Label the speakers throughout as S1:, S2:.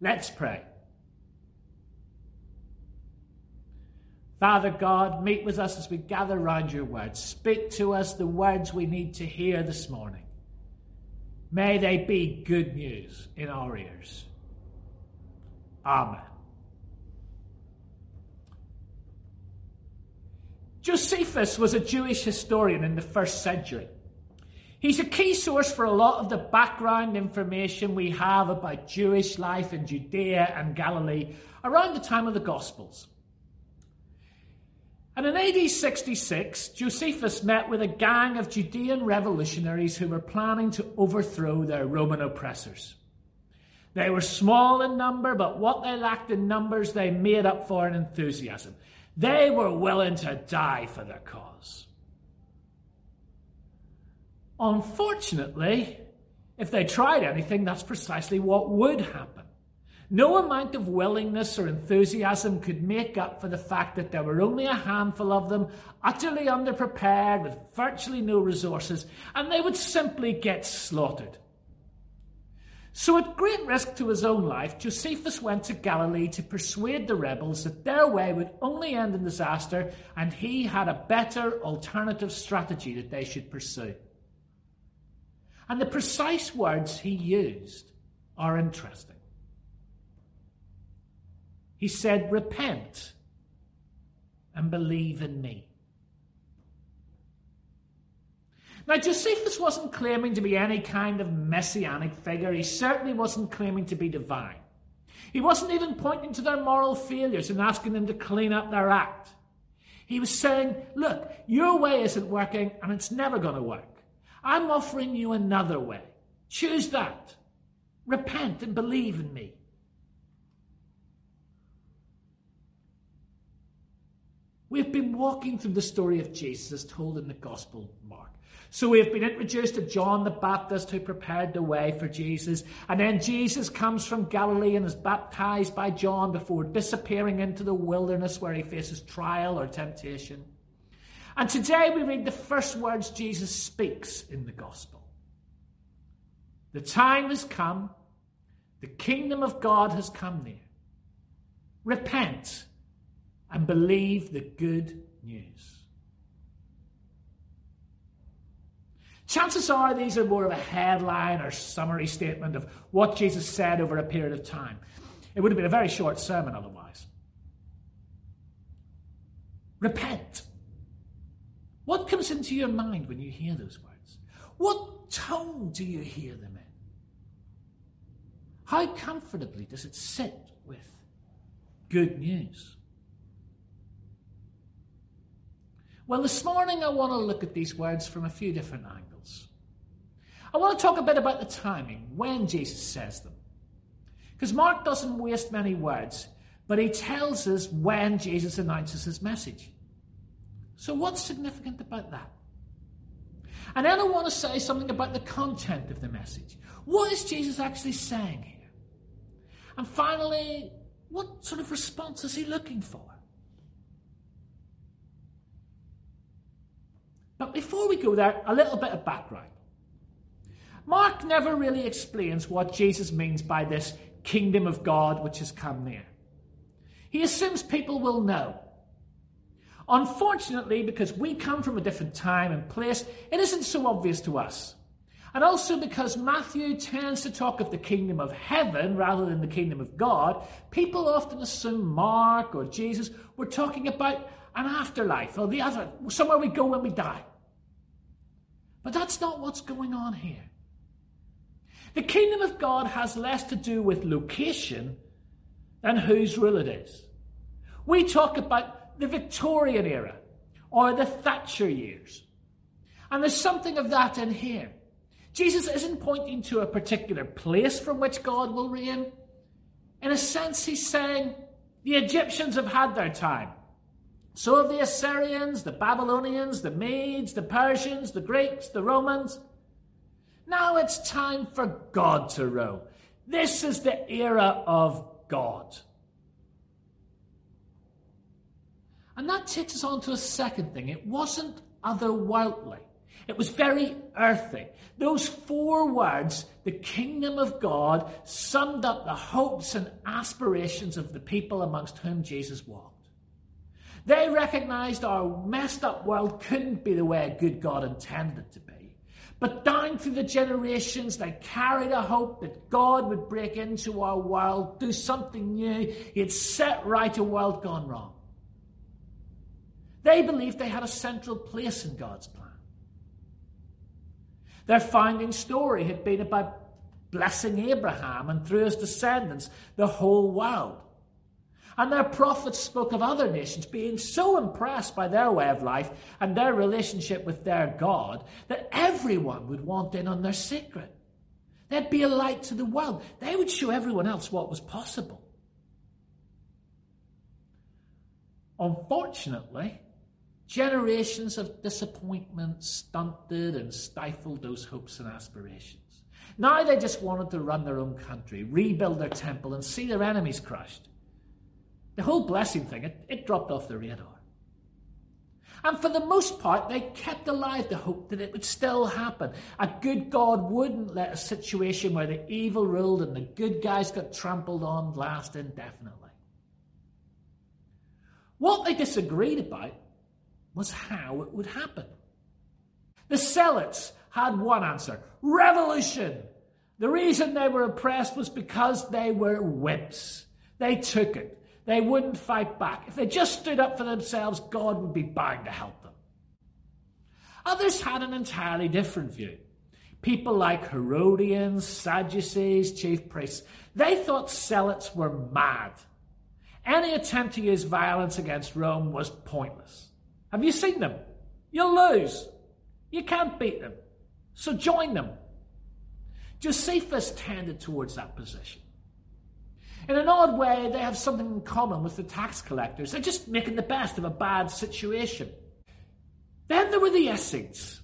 S1: Let's pray. Father God, meet with us as we gather round your words. Speak to us the words we need to hear this morning. May they be good news in our ears. Amen. Josephus was a Jewish historian in the first century. He's a key source for a lot of the background information we have about Jewish life in Judea and Galilee around the time of the Gospels. And in AD 66, Josephus met with a gang of Judean revolutionaries who were planning to overthrow their Roman oppressors. They were small in number, but what they lacked in numbers, they made up for in enthusiasm. They were willing to die for their cause. Unfortunately, if they tried anything, that's precisely what would happen. No amount of willingness or enthusiasm could make up for the fact that there were only a handful of them, utterly underprepared, with virtually no resources, and they would simply get slaughtered. So, at great risk to his own life, Josephus went to Galilee to persuade the rebels that their way would only end in disaster, and he had a better alternative strategy that they should pursue. And the precise words he used are interesting. He said, Repent and believe in me. Now, Josephus wasn't claiming to be any kind of messianic figure. He certainly wasn't claiming to be divine. He wasn't even pointing to their moral failures and asking them to clean up their act. He was saying, Look, your way isn't working and it's never going to work. I'm offering you another way. Choose that. Repent and believe in me. We've been walking through the story of Jesus as told in the Gospel Mark. So we have been introduced to John the Baptist who prepared the way for Jesus. And then Jesus comes from Galilee and is baptized by John before disappearing into the wilderness where he faces trial or temptation. And today we read the first words Jesus speaks in the Gospel. The time has come, the kingdom of God has come near. Repent and believe the good news. Chances are these are more of a headline or summary statement of what Jesus said over a period of time. It would have been a very short sermon otherwise. Repent. What comes into your mind when you hear those words? What tone do you hear them in? How comfortably does it sit with good news? Well, this morning I want to look at these words from a few different angles. I want to talk a bit about the timing, when Jesus says them. Because Mark doesn't waste many words, but he tells us when Jesus announces his message. So, what's significant about that? And then I want to say something about the content of the message. What is Jesus actually saying here? And finally, what sort of response is he looking for? But before we go there, a little bit of background. Mark never really explains what Jesus means by this kingdom of God which has come near. He assumes people will know. Unfortunately, because we come from a different time and place, it isn't so obvious to us. And also because Matthew tends to talk of the kingdom of heaven rather than the kingdom of God, people often assume Mark or Jesus were talking about an afterlife or the other, somewhere we go when we die. But that's not what's going on here. The kingdom of God has less to do with location than whose rule it is. We talk about the Victorian era or the Thatcher years. And there's something of that in here. Jesus isn't pointing to a particular place from which God will reign. In a sense, he's saying the Egyptians have had their time. So have the Assyrians, the Babylonians, the Medes, the Persians, the Greeks, the Romans. Now it's time for God to rule. This is the era of God. And that takes us on to a second thing. It wasn't otherworldly. It was very earthy. Those four words, the kingdom of God, summed up the hopes and aspirations of the people amongst whom Jesus walked. They recognized our messed up world couldn't be the way a good God intended it to be. But down through the generations, they carried a hope that God would break into our world, do something new. He'd set right a world gone wrong. They believed they had a central place in God's plan. Their founding story had been about blessing Abraham and through his descendants the whole world. And their prophets spoke of other nations being so impressed by their way of life and their relationship with their God that everyone would want in on their secret. They'd be a light to the world. They would show everyone else what was possible. Unfortunately, generations of disappointment stunted and stifled those hopes and aspirations. Now they just wanted to run their own country, rebuild their temple, and see their enemies crushed. The whole blessing thing, it, it dropped off the radar. And for the most part, they kept alive the hope that it would still happen. A good God wouldn't let a situation where the evil ruled and the good guys got trampled on last indefinitely. What they disagreed about was how it would happen. The Zealots had one answer revolution. The reason they were oppressed was because they were whips. They took it. They wouldn't fight back. If they just stood up for themselves, God would be bound to help them. Others had an entirely different view. People like Herodians, Sadducees, chief priests, they thought zealots were mad. Any attempt to use violence against Rome was pointless. Have you seen them? You'll lose. You can't beat them. So join them. Josephus tended towards that position. In an odd way, they have something in common with the tax collectors. They're just making the best of a bad situation. Then there were the Essenes.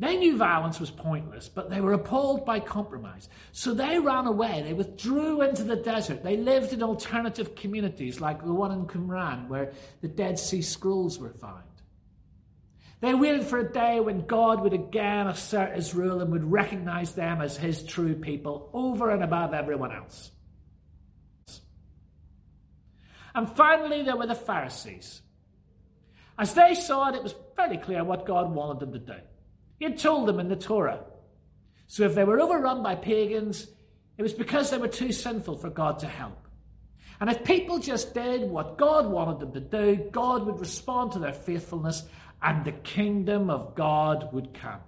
S1: They knew violence was pointless, but they were appalled by compromise. So they ran away. They withdrew into the desert. They lived in alternative communities like the one in Qumran, where the Dead Sea Scrolls were found. They waited for a day when God would again assert his rule and would recognize them as his true people over and above everyone else. And finally, there were the Pharisees. As they saw it, it was fairly clear what God wanted them to do. He had told them in the Torah. So if they were overrun by pagans, it was because they were too sinful for God to help. And if people just did what God wanted them to do, God would respond to their faithfulness and the kingdom of God would come.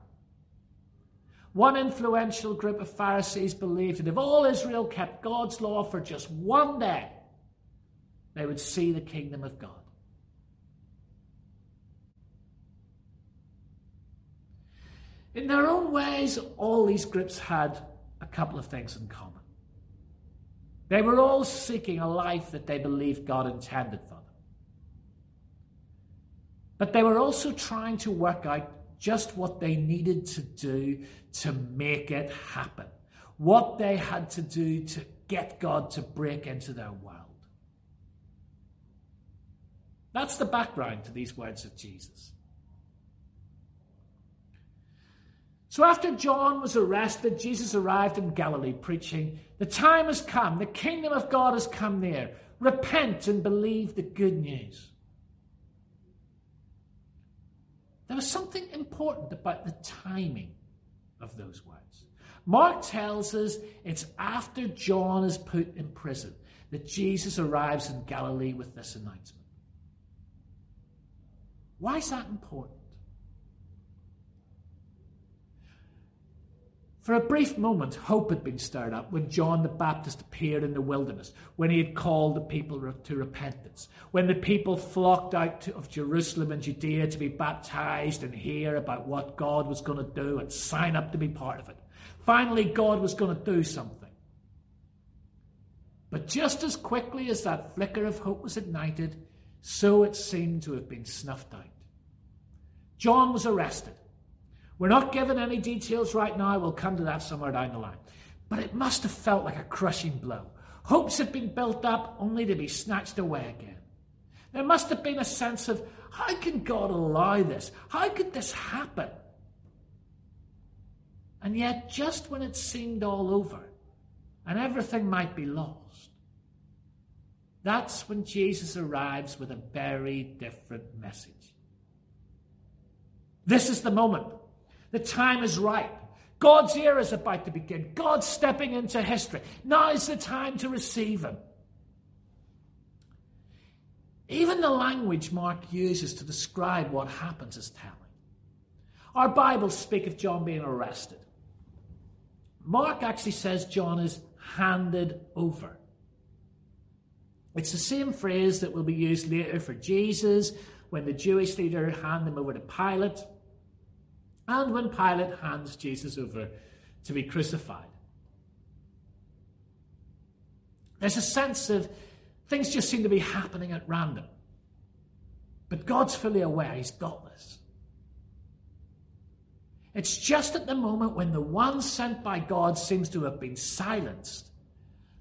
S1: One influential group of Pharisees believed that if all Israel kept God's law for just one day, they would see the kingdom of God. In their own ways, all these groups had a couple of things in common. They were all seeking a life that they believed God intended for them. But they were also trying to work out just what they needed to do to make it happen, what they had to do to get God to break into their world. That's the background to these words of Jesus. So after John was arrested, Jesus arrived in Galilee preaching, The time has come, the kingdom of God has come near. Repent and believe the good news. There was something important about the timing of those words. Mark tells us it's after John is put in prison that Jesus arrives in Galilee with this announcement. Why is that important? For a brief moment, hope had been stirred up when John the Baptist appeared in the wilderness, when he had called the people to repentance, when the people flocked out of Jerusalem and Judea to be baptized and hear about what God was going to do and sign up to be part of it. Finally, God was going to do something. But just as quickly as that flicker of hope was ignited, so it seemed to have been snuffed out. John was arrested. We're not given any details right now. We'll come to that somewhere down the line. But it must have felt like a crushing blow. Hopes had been built up only to be snatched away again. There must have been a sense of how can God allow this? How could this happen? And yet, just when it seemed all over and everything might be lost, that's when Jesus arrives with a very different message. This is the moment. The time is right. God's era is about to begin. God's stepping into history. Now is the time to receive Him. Even the language Mark uses to describe what happens is telling. Our Bibles speak of John being arrested. Mark actually says John is handed over. It's the same phrase that will be used later for Jesus when the Jewish leader hand him over to Pilate and when Pilate hands Jesus over to be crucified. There's a sense of things just seem to be happening at random. But God's fully aware He's got this. It's just at the moment when the one sent by God seems to have been silenced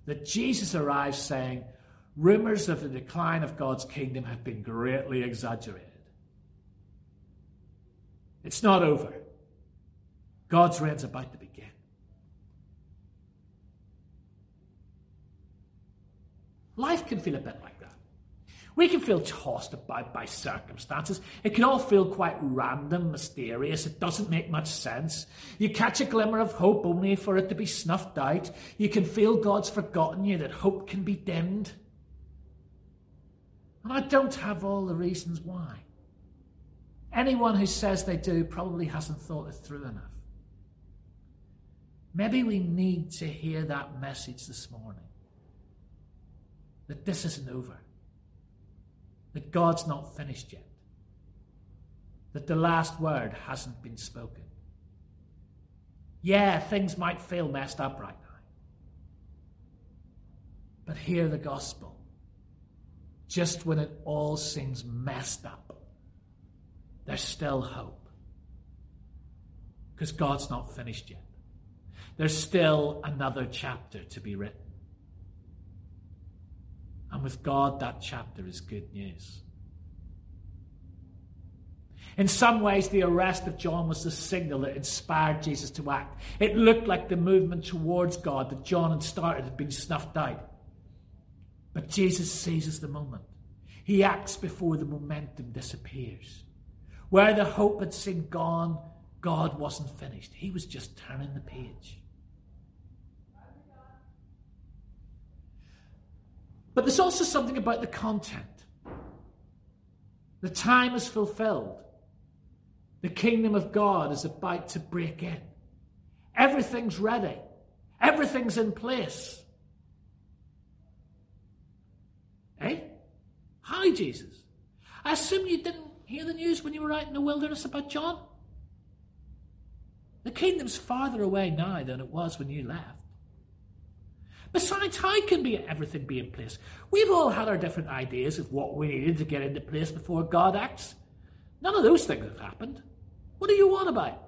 S1: that Jesus arrives saying, Rumors of the decline of God's kingdom have been greatly exaggerated. It's not over. God's reign's about to begin. Life can feel a bit like that. We can feel tossed about by circumstances. It can all feel quite random, mysterious. It doesn't make much sense. You catch a glimmer of hope only for it to be snuffed out. You can feel God's forgotten you, that hope can be dimmed. And I don't have all the reasons why. Anyone who says they do probably hasn't thought it through enough. Maybe we need to hear that message this morning. That this isn't over, that God's not finished yet, that the last word hasn't been spoken. Yeah, things might feel messed up right now, but hear the gospel. Just when it all seems messed up, there's still hope. Because God's not finished yet. There's still another chapter to be written. And with God, that chapter is good news. In some ways, the arrest of John was the signal that inspired Jesus to act. It looked like the movement towards God that John had started had been snuffed out. But Jesus seizes the moment. He acts before the momentum disappears. Where the hope had seemed gone, God wasn't finished. He was just turning the page. But there's also something about the content. The time is fulfilled. The kingdom of God is about to break in. Everything's ready. Everything's in place. Hey? Hi, Jesus. I assume you didn't hear the news when you were out in the wilderness about John? The kingdom's farther away now than it was when you left. Besides, how can be everything be in place? We've all had our different ideas of what we needed to get into place before God acts. None of those things have happened. What do you want about?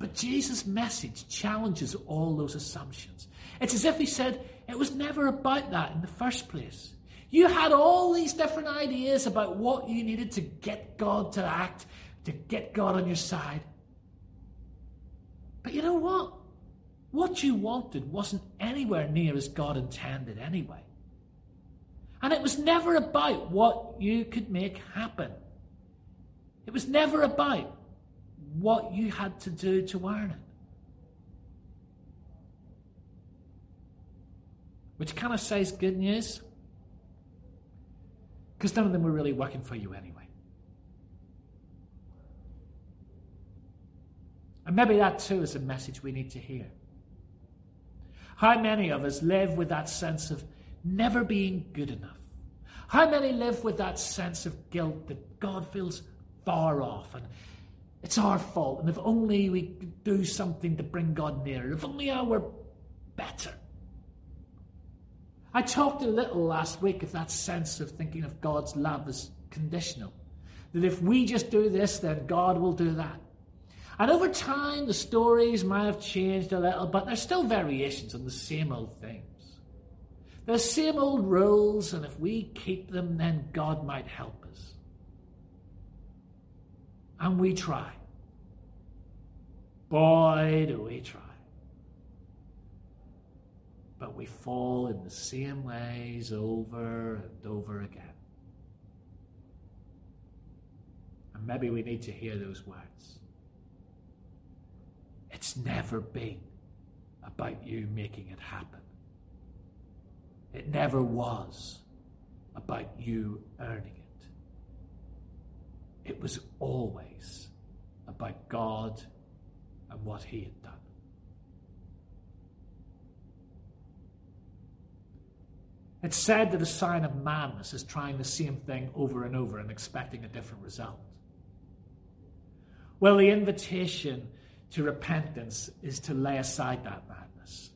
S1: But Jesus' message challenges all those assumptions. It's as if he said, it was never about that in the first place. You had all these different ideas about what you needed to get God to act, to get God on your side. But you know what? What you wanted wasn't anywhere near as God intended anyway. And it was never about what you could make happen. It was never about what you had to do to earn it. Which kind of says good news. Because none of them were really working for you anyway. And maybe that too is a message we need to hear. How many of us live with that sense of never being good enough? How many live with that sense of guilt that God feels far off and it's our fault, and if only we could do something to bring God nearer, if only I were better. I talked a little last week of that sense of thinking of God's love as conditional. That if we just do this, then God will do that. And over time, the stories might have changed a little, but there's still variations on the same old things. The same old rules, and if we keep them, then God might help us. And we try. boy, do we try. But we fall in the same ways over and over again. And maybe we need to hear those words. It's never been about you making it happen. It never was about you earning it. It was always about God and what He had done. It's said that a sign of madness is trying the same thing over and over and expecting a different result. Well, the invitation to repentance is to lay aside that madness.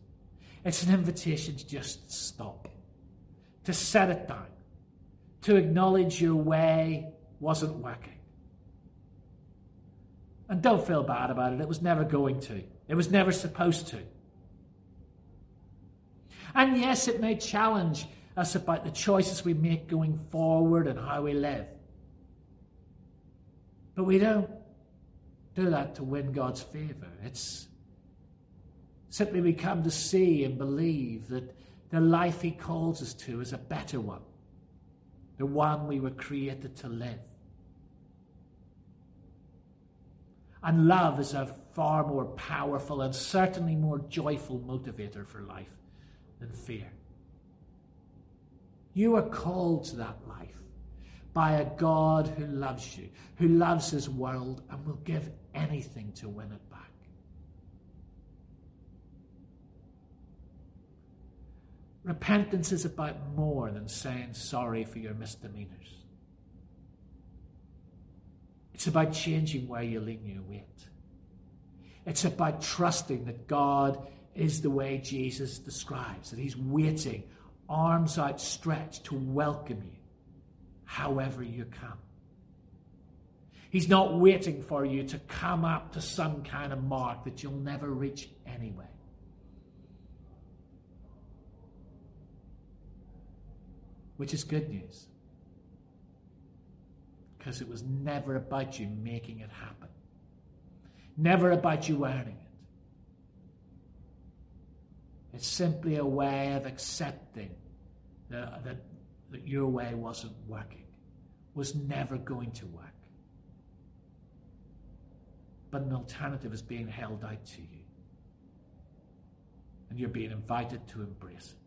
S1: It's an invitation to just stop, to set it down, to acknowledge your way wasn't working. And don't feel bad about it. It was never going to. It was never supposed to. And yes, it may challenge us about the choices we make going forward and how we live. But we don't do that to win God's favor. It's simply we come to see and believe that the life He calls us to is a better one, the one we were created to live. And love is a far more powerful and certainly more joyful motivator for life than fear. You are called to that life by a God who loves you, who loves his world and will give anything to win it back. Repentance is about more than saying sorry for your misdemeanors. It's about changing where you lean your weight. It's about trusting that God is the way Jesus describes, that He's waiting, arms outstretched to welcome you, however you come. He's not waiting for you to come up to some kind of mark that you'll never reach anyway. Which is good news. Because it was never about you making it happen, never about you earning it. It's simply a way of accepting that, that, that your way wasn't working, was never going to work but an alternative is being held out to you. And you're being invited to embrace it.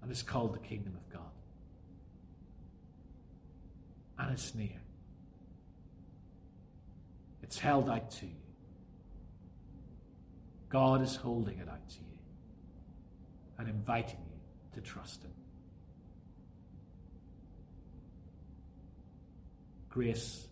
S1: And it's called the kingdom of God. And it's near. It's held out to you. God is holding it out to you and inviting you to trust Him. grace